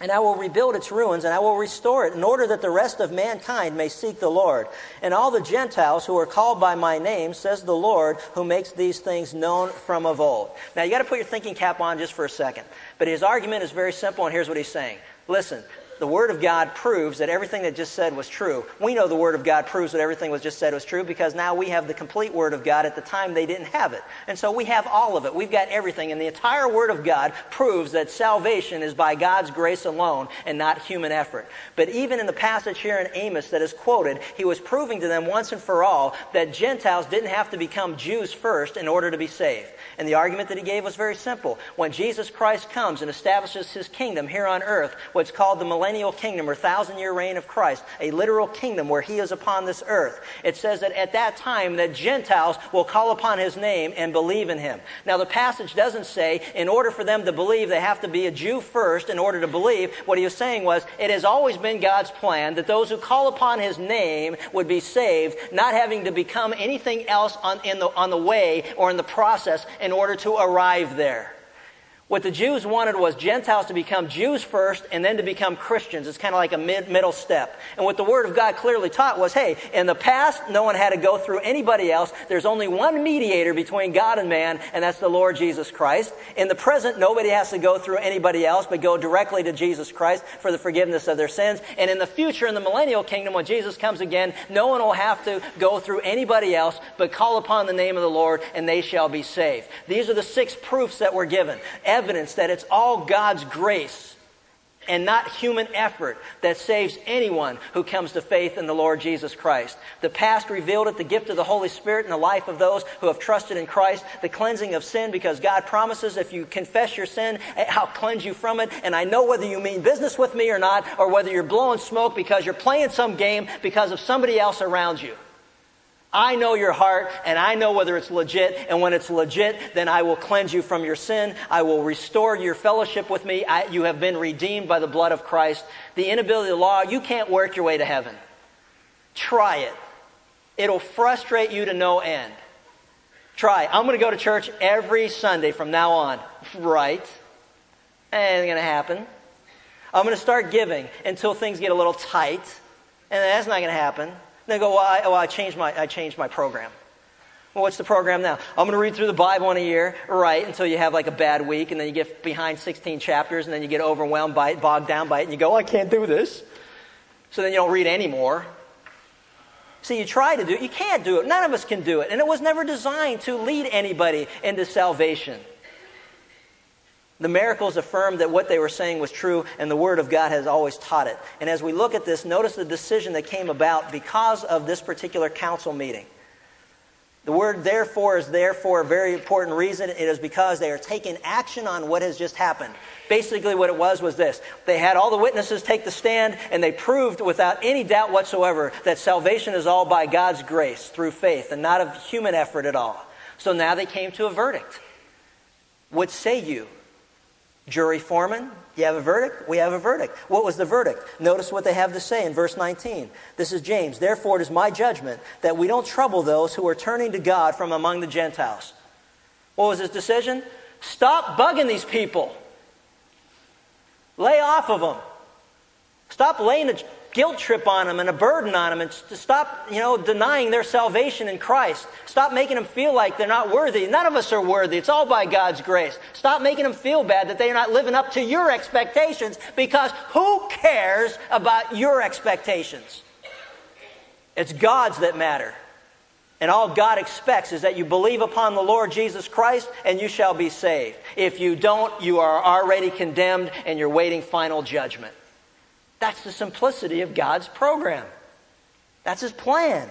and I will rebuild its ruins, and I will restore it, in order that the rest of mankind may seek the Lord. And all the Gentiles who are called by my name, says the Lord, who makes these things known from of old. Now, you got to put your thinking cap on just for a second. But his argument is very simple, and here's what he's saying. Listen, the Word of God proves that everything that just said was true. We know the Word of God proves that everything was just said was true because now we have the complete Word of God. At the time, they didn't have it. And so we have all of it. We've got everything. And the entire Word of God proves that salvation is by God's grace alone and not human effort. But even in the passage here in Amos that is quoted, he was proving to them once and for all that Gentiles didn't have to become Jews first in order to be saved. And the argument that he gave was very simple. When Jesus Christ comes and establishes his kingdom here on earth, what's called the millennial kingdom or thousand year reign of Christ, a literal kingdom where he is upon this earth, it says that at that time that Gentiles will call upon his name and believe in him. Now the passage doesn't say in order for them to believe they have to be a Jew first in order to believe. What he was saying was it has always been God's plan that those who call upon his name would be saved, not having to become anything else on, the, on the way or in the process in order to arrive there. What the Jews wanted was Gentiles to become Jews first and then to become Christians. It's kind of like a mid, middle step. And what the Word of God clearly taught was, hey, in the past, no one had to go through anybody else. There's only one mediator between God and man, and that's the Lord Jesus Christ. In the present, nobody has to go through anybody else, but go directly to Jesus Christ for the forgiveness of their sins. And in the future, in the millennial kingdom, when Jesus comes again, no one will have to go through anybody else, but call upon the name of the Lord, and they shall be saved. These are the six proofs that were given evidence that it's all God's grace and not human effort that saves anyone who comes to faith in the Lord Jesus Christ. The past revealed it, the gift of the Holy Spirit in the life of those who have trusted in Christ, the cleansing of sin, because God promises if you confess your sin, eh, I'll cleanse you from it. And I know whether you mean business with me or not, or whether you're blowing smoke because you're playing some game because of somebody else around you. I know your heart and I know whether it's legit. And when it's legit, then I will cleanse you from your sin. I will restore your fellowship with me. I, you have been redeemed by the blood of Christ. The inability of the law, you can't work your way to heaven. Try it. It'll frustrate you to no end. Try. I'm going to go to church every Sunday from now on. Right. Ain't going to happen. I'm going to start giving until things get a little tight. And that's not going to happen. They go, well, I, well, I changed my, I changed my program. Well, what's the program now? I'm going to read through the Bible in a year, right, until you have like a bad week, and then you get behind 16 chapters, and then you get overwhelmed by it, bogged down by it, and you go, I can't do this. So then you don't read anymore. See, you try to do it, you can't do it. None of us can do it. And it was never designed to lead anybody into salvation. The miracles affirmed that what they were saying was true, and the Word of God has always taught it. And as we look at this, notice the decision that came about because of this particular council meeting. The word therefore is there for a very important reason. It is because they are taking action on what has just happened. Basically, what it was was this they had all the witnesses take the stand, and they proved without any doubt whatsoever that salvation is all by God's grace through faith and not of human effort at all. So now they came to a verdict. What say you? Jury foreman, you have a verdict? We have a verdict. What was the verdict? Notice what they have to say in verse 19. This is James. Therefore, it is my judgment that we don't trouble those who are turning to God from among the Gentiles. What was his decision? Stop bugging these people. Lay off of them. Stop laying a guilt trip on them and a burden on them and to stop, you know, denying their salvation in Christ. Stop making them feel like they're not worthy. None of us are worthy. It's all by God's grace. Stop making them feel bad that they're not living up to your expectations because who cares about your expectations? It's God's that matter. And all God expects is that you believe upon the Lord Jesus Christ and you shall be saved. If you don't, you are already condemned and you're waiting final judgment. That's the simplicity of God's program. That's his plan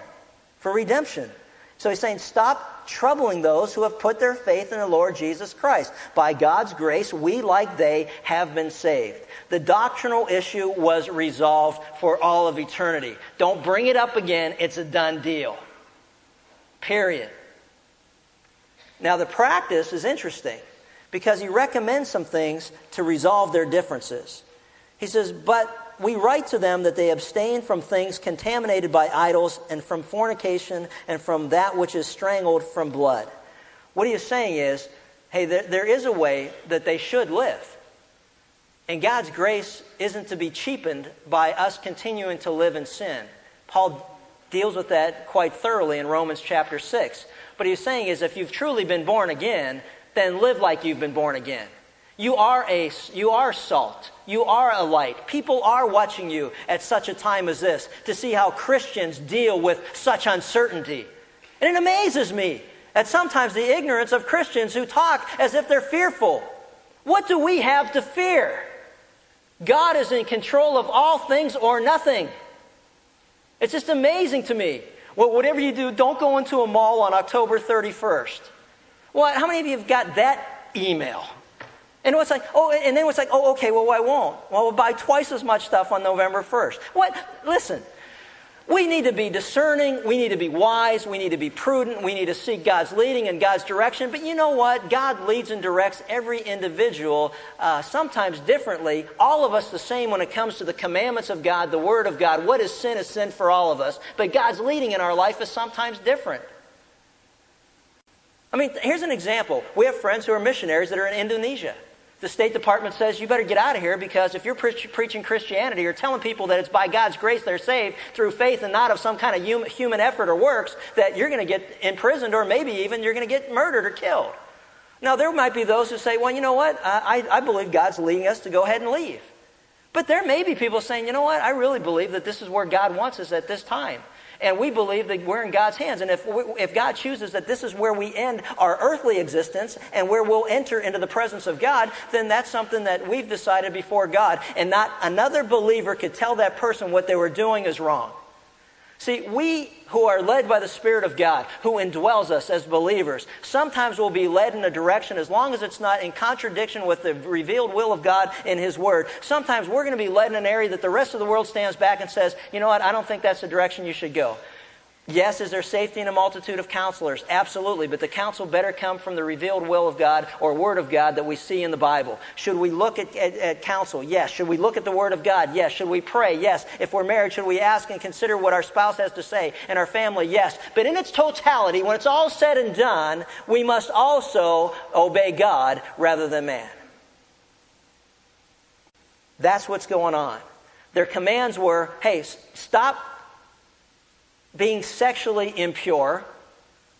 for redemption. So he's saying, stop troubling those who have put their faith in the Lord Jesus Christ. By God's grace, we, like they, have been saved. The doctrinal issue was resolved for all of eternity. Don't bring it up again. It's a done deal. Period. Now, the practice is interesting because he recommends some things to resolve their differences. He says, But we write to them that they abstain from things contaminated by idols and from fornication and from that which is strangled from blood. What he is saying is, hey, there, there is a way that they should live. And God's grace isn't to be cheapened by us continuing to live in sin. Paul deals with that quite thoroughly in Romans chapter 6. But he's saying is if you've truly been born again, then live like you've been born again. You are a you are salt. You are a light. People are watching you at such a time as this to see how Christians deal with such uncertainty. And it amazes me at sometimes the ignorance of Christians who talk as if they're fearful. What do we have to fear? God is in control of all things or nothing. It's just amazing to me. Well, whatever you do, don't go into a mall on October 31st. Well, how many of you have got that email? And it's like, oh, and then it's like, oh, okay, well, I won't. Well, we'll buy twice as much stuff on November 1st. What? Listen, we need to be discerning. We need to be wise. We need to be prudent. We need to seek God's leading and God's direction. But you know what? God leads and directs every individual uh, sometimes differently. All of us the same when it comes to the commandments of God, the Word of God. What is sin is sin for all of us. But God's leading in our life is sometimes different. I mean, here's an example. We have friends who are missionaries that are in Indonesia the State Department says you better get out of here because if you're pre- preaching Christianity or telling people that it's by God's grace they're saved through faith and not of some kind of hum- human effort or works, that you're going to get imprisoned or maybe even you're going to get murdered or killed. Now, there might be those who say, well, you know what? I, I believe God's leading us to go ahead and leave. But there may be people saying, you know what? I really believe that this is where God wants us at this time. And we believe that we're in God's hands. And if, we, if God chooses that this is where we end our earthly existence and where we'll enter into the presence of God, then that's something that we've decided before God. And not another believer could tell that person what they were doing is wrong. See, we who are led by the Spirit of God, who indwells us as believers, sometimes will be led in a direction as long as it's not in contradiction with the revealed will of God in His Word. Sometimes we're going to be led in an area that the rest of the world stands back and says, you know what, I don't think that's the direction you should go. Yes, is there safety in a multitude of counselors? Absolutely. But the counsel better come from the revealed will of God or Word of God that we see in the Bible. Should we look at, at, at, counsel? Yes. Should we look at the Word of God? Yes. Should we pray? Yes. If we're married, should we ask and consider what our spouse has to say and our family? Yes. But in its totality, when it's all said and done, we must also obey God rather than man. That's what's going on. Their commands were hey, stop being sexually impure,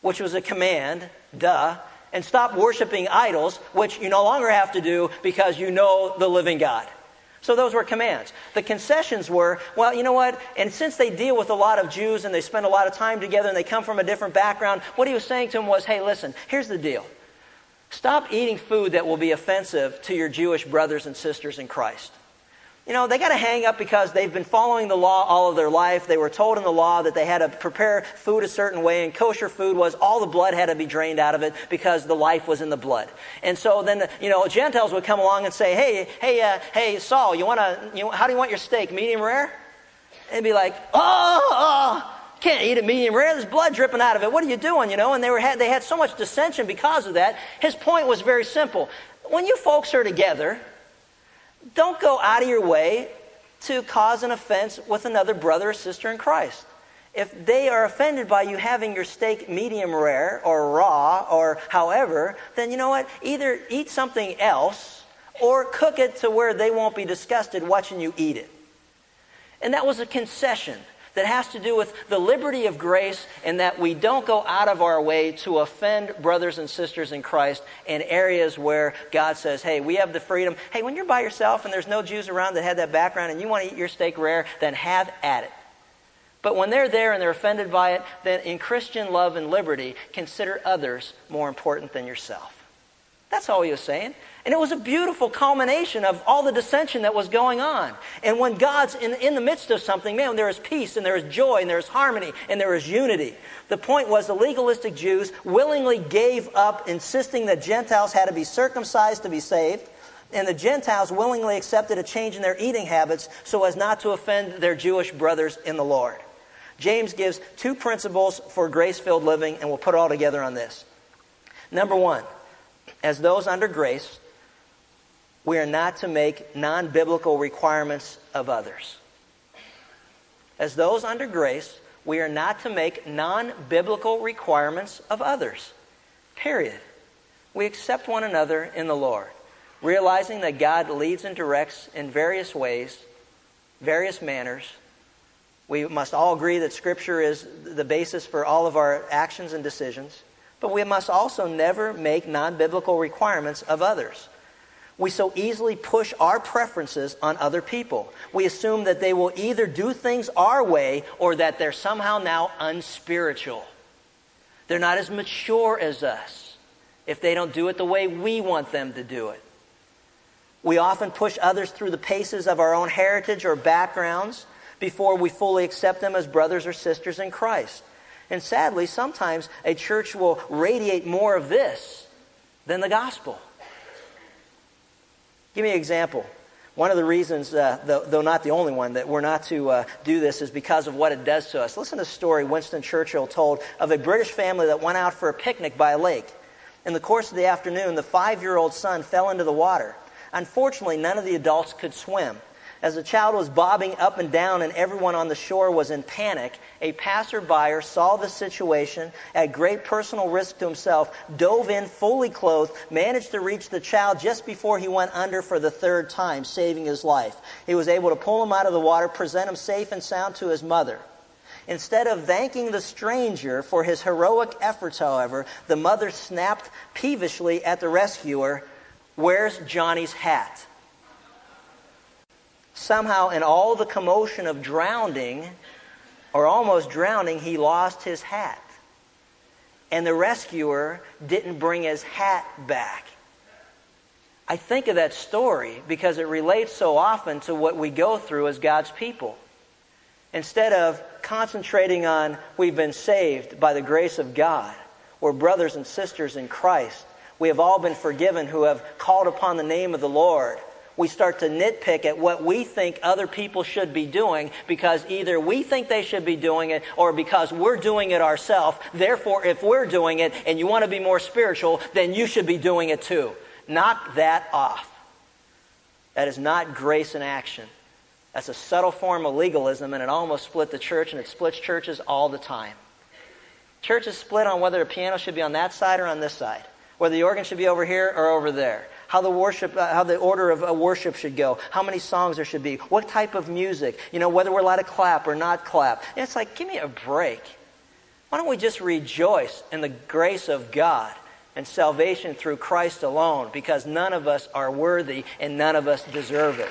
which was a command, duh, and stop worshiping idols, which you no longer have to do because you know the living God. So those were commands. The concessions were, well, you know what? And since they deal with a lot of Jews and they spend a lot of time together and they come from a different background, what he was saying to them was, hey, listen, here's the deal. Stop eating food that will be offensive to your Jewish brothers and sisters in Christ. You know, they got to hang up because they've been following the law all of their life. They were told in the law that they had to prepare food a certain way, and kosher food was all the blood had to be drained out of it because the life was in the blood. And so then, you know, Gentiles would come along and say, "Hey, hey, uh, hey, Saul, you want to? You how do you want your steak? Medium rare?" And be like, "Oh, oh." Can't eat it medium rare. There's blood dripping out of it. What are you doing? You know, and they were had, they had so much dissension because of that. His point was very simple. When you folks are together, don't go out of your way to cause an offense with another brother or sister in Christ. If they are offended by you having your steak medium rare or raw or however, then you know what? Either eat something else or cook it to where they won't be disgusted watching you eat it. And that was a concession that has to do with the liberty of grace and that we don't go out of our way to offend brothers and sisters in Christ in areas where God says, hey, we have the freedom. Hey, when you're by yourself and there's no Jews around that have that background and you want to eat your steak rare, then have at it. But when they're there and they're offended by it, then in Christian love and liberty, consider others more important than yourself. That's all he was saying. And it was a beautiful culmination of all the dissension that was going on. And when God's in, in the midst of something, man, there is peace and there is joy and there is harmony and there is unity. The point was the legalistic Jews willingly gave up insisting that Gentiles had to be circumcised to be saved. And the Gentiles willingly accepted a change in their eating habits so as not to offend their Jewish brothers in the Lord. James gives two principles for grace filled living, and we'll put it all together on this. Number one, as those under grace, we are not to make non biblical requirements of others. As those under grace, we are not to make non biblical requirements of others. Period. We accept one another in the Lord, realizing that God leads and directs in various ways, various manners. We must all agree that Scripture is the basis for all of our actions and decisions, but we must also never make non biblical requirements of others. We so easily push our preferences on other people. We assume that they will either do things our way or that they're somehow now unspiritual. They're not as mature as us if they don't do it the way we want them to do it. We often push others through the paces of our own heritage or backgrounds before we fully accept them as brothers or sisters in Christ. And sadly, sometimes a church will radiate more of this than the gospel. Give me an example. One of the reasons, uh, though, though, not the only one, that we're not to uh, do this is because of what it does to us. Listen to a story Winston Churchill told of a British family that went out for a picnic by a lake. In the course of the afternoon, the five year old son fell into the water. Unfortunately, none of the adults could swim. As the child was bobbing up and down and everyone on the shore was in panic, a passerby saw the situation at great personal risk to himself, dove in fully clothed, managed to reach the child just before he went under for the third time, saving his life. He was able to pull him out of the water, present him safe and sound to his mother. Instead of thanking the stranger for his heroic efforts, however, the mother snapped peevishly at the rescuer, Where's Johnny's hat? Somehow in all the commotion of drowning or almost drowning, he lost his hat. And the rescuer didn't bring his hat back. I think of that story because it relates so often to what we go through as God's people. Instead of concentrating on we've been saved by the grace of God, we're brothers and sisters in Christ. We have all been forgiven who have called upon the name of the Lord we start to nitpick at what we think other people should be doing because either we think they should be doing it or because we're doing it ourselves. Therefore, if we're doing it and you want to be more spiritual, then you should be doing it too. Knock that off. That is not grace in action. That's a subtle form of legalism, and it almost split the church, and it splits churches all the time. Churches split on whether a piano should be on that side or on this side, whether the organ should be over here or over there how the worship, uh, how the order of uh, worship should go, how many songs there should be, what type of music, you know, whether we're allowed to clap or not clap. And it's like, give me a break. Why don't we just rejoice in the grace of God and salvation through Christ alone because none of us are worthy and none of us deserve it.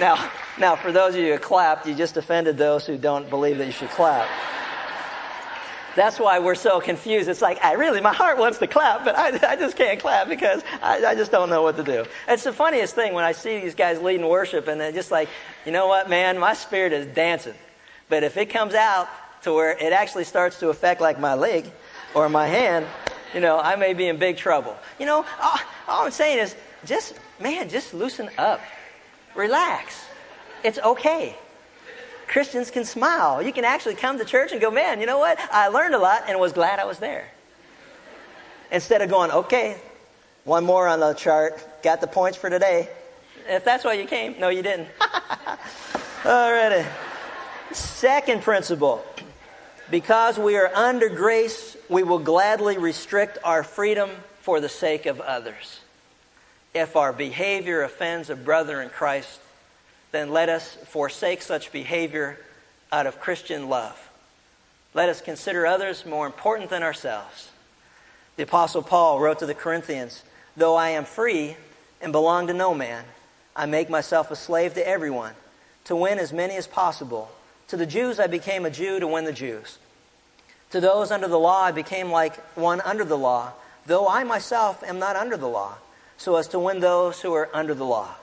Now, now for those of you who clapped, you just offended those who don't believe that you should clap. That's why we're so confused. It's like, I really, my heart wants to clap, but I, I just can't clap because I, I just don't know what to do. It's the funniest thing when I see these guys leading worship and they're just like, you know what, man, my spirit is dancing. But if it comes out to where it actually starts to affect like my leg or my hand, you know, I may be in big trouble. You know, all, all I'm saying is just, man, just loosen up. Relax. It's okay. Christians can smile. You can actually come to church and go, man, you know what? I learned a lot and was glad I was there. Instead of going, okay, one more on the chart, got the points for today. If that's why you came, no, you didn't. Alrighty. Second principle. Because we are under grace, we will gladly restrict our freedom for the sake of others. If our behavior offends a brother in Christ, then let us forsake such behavior out of Christian love. Let us consider others more important than ourselves. The Apostle Paul wrote to the Corinthians Though I am free and belong to no man, I make myself a slave to everyone to win as many as possible. To the Jews, I became a Jew to win the Jews. To those under the law, I became like one under the law, though I myself am not under the law, so as to win those who are under the law.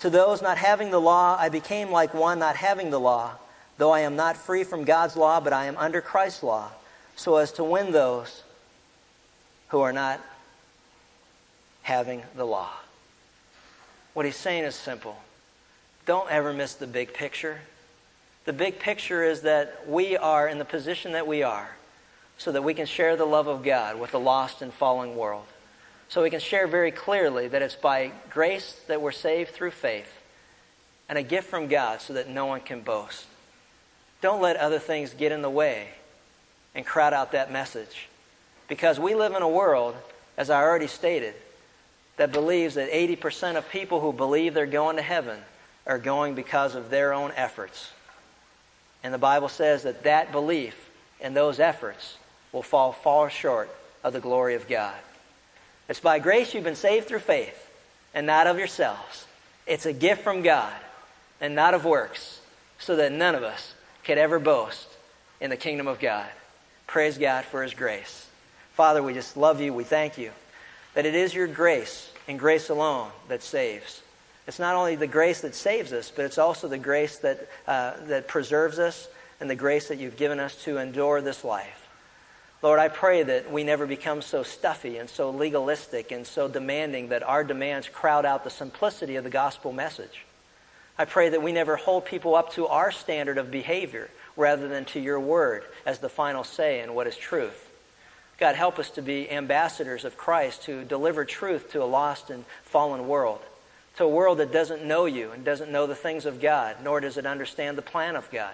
To those not having the law, I became like one not having the law, though I am not free from God's law, but I am under Christ's law, so as to win those who are not having the law. What he's saying is simple. Don't ever miss the big picture. The big picture is that we are in the position that we are so that we can share the love of God with the lost and fallen world. So we can share very clearly that it's by grace that we're saved through faith and a gift from God so that no one can boast. Don't let other things get in the way and crowd out that message. Because we live in a world, as I already stated, that believes that 80% of people who believe they're going to heaven are going because of their own efforts. And the Bible says that that belief and those efforts will fall far short of the glory of God. It's by grace you've been saved through faith and not of yourselves. It's a gift from God and not of works, so that none of us could ever boast in the kingdom of God. Praise God for His grace. Father, we just love you. We thank you that it is your grace and grace alone that saves. It's not only the grace that saves us, but it's also the grace that, uh, that preserves us and the grace that you've given us to endure this life. Lord, I pray that we never become so stuffy and so legalistic and so demanding that our demands crowd out the simplicity of the gospel message. I pray that we never hold people up to our standard of behavior rather than to your word as the final say in what is truth. God, help us to be ambassadors of Christ to deliver truth to a lost and fallen world, to a world that doesn't know you and doesn't know the things of God, nor does it understand the plan of God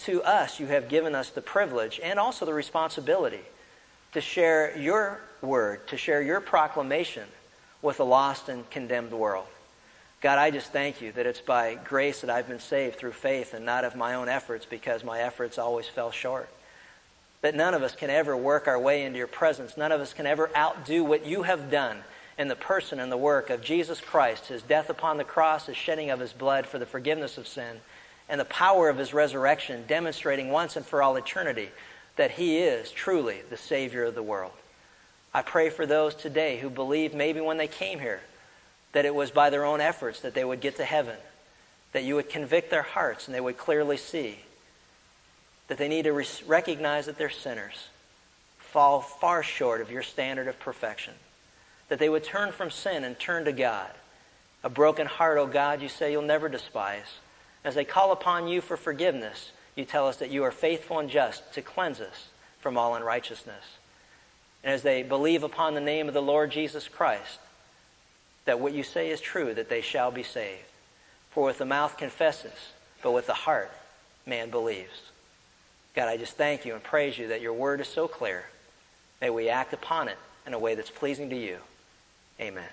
to us, you have given us the privilege and also the responsibility to share your word, to share your proclamation with a lost and condemned world. God, I just thank you that it's by grace that I've been saved through faith and not of my own efforts because my efforts always fell short. That none of us can ever work our way into your presence. None of us can ever outdo what you have done in the person and the work of Jesus Christ, his death upon the cross, his shedding of his blood for the forgiveness of sin, and the power of his resurrection, demonstrating once and for all eternity that he is truly the Savior of the world. I pray for those today who believe maybe when they came here that it was by their own efforts that they would get to heaven, that you would convict their hearts and they would clearly see that they need to recognize that they're sinners, fall far short of your standard of perfection, that they would turn from sin and turn to God. A broken heart, O oh God, you say you'll never despise. As they call upon you for forgiveness, you tell us that you are faithful and just to cleanse us from all unrighteousness. And as they believe upon the name of the Lord Jesus Christ, that what you say is true, that they shall be saved. For with the mouth confesses, but with the heart man believes. God, I just thank you and praise you that your word is so clear. May we act upon it in a way that's pleasing to you. Amen.